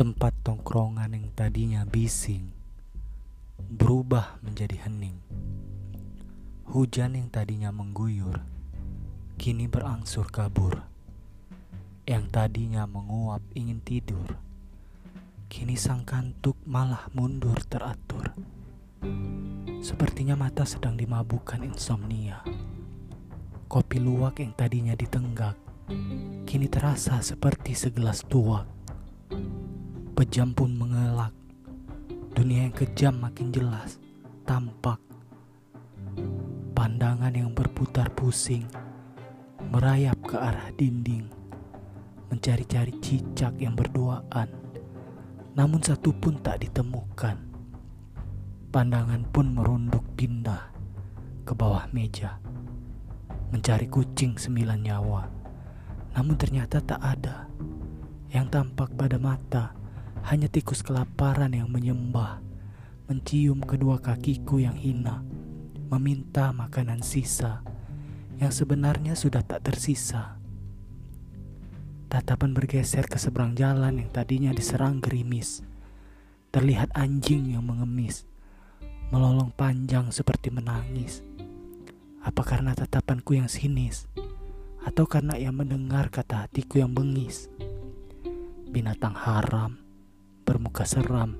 Tempat tongkrongan yang tadinya bising berubah menjadi hening. Hujan yang tadinya mengguyur kini berangsur kabur. Yang tadinya menguap ingin tidur, kini sang kantuk malah mundur teratur. Sepertinya mata sedang dimabukkan insomnia. Kopi luwak yang tadinya ditenggak, kini terasa seperti segelas tuak. Pejam pun mengelak. Dunia yang kejam makin jelas, tampak. Pandangan yang berputar pusing, merayap ke arah dinding, mencari-cari cicak yang berduaan. Namun satu pun tak ditemukan. Pandangan pun merunduk pindah ke bawah meja, mencari kucing sembilan nyawa. Namun ternyata tak ada yang tampak pada mata hanya tikus kelaparan yang menyembah, mencium kedua kakiku yang hina, meminta makanan sisa yang sebenarnya sudah tak tersisa. Tatapan bergeser ke seberang jalan yang tadinya diserang gerimis. Terlihat anjing yang mengemis, melolong panjang seperti menangis. Apa karena tatapanku yang sinis, atau karena ia mendengar kata hatiku yang bengis? Binatang haram bermuka seram.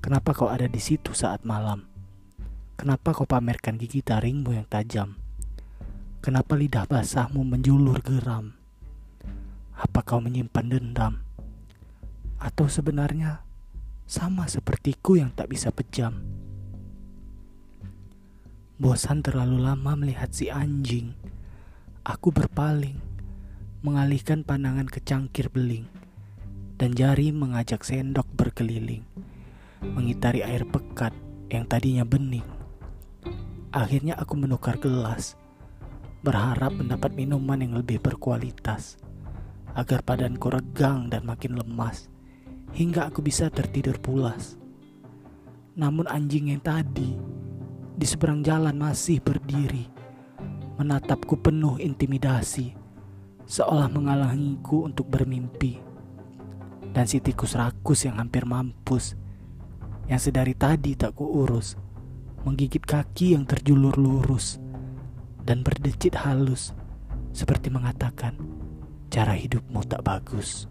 Kenapa kau ada di situ saat malam? Kenapa kau pamerkan gigi taringmu yang tajam? Kenapa lidah basahmu menjulur geram? Apa kau menyimpan dendam? Atau sebenarnya sama sepertiku yang tak bisa pejam? Bosan terlalu lama melihat si anjing. Aku berpaling, mengalihkan pandangan ke cangkir beling dan jari mengajak sendok berkeliling, mengitari air pekat yang tadinya bening. Akhirnya aku menukar gelas, berharap mendapat minuman yang lebih berkualitas, agar badanku regang dan makin lemas, hingga aku bisa tertidur pulas. Namun anjing yang tadi di seberang jalan masih berdiri, menatapku penuh intimidasi, seolah menghalangiku untuk bermimpi dan si tikus rakus yang hampir mampus yang sedari tadi tak kuurus menggigit kaki yang terjulur lurus dan berdecit halus seperti mengatakan cara hidupmu tak bagus.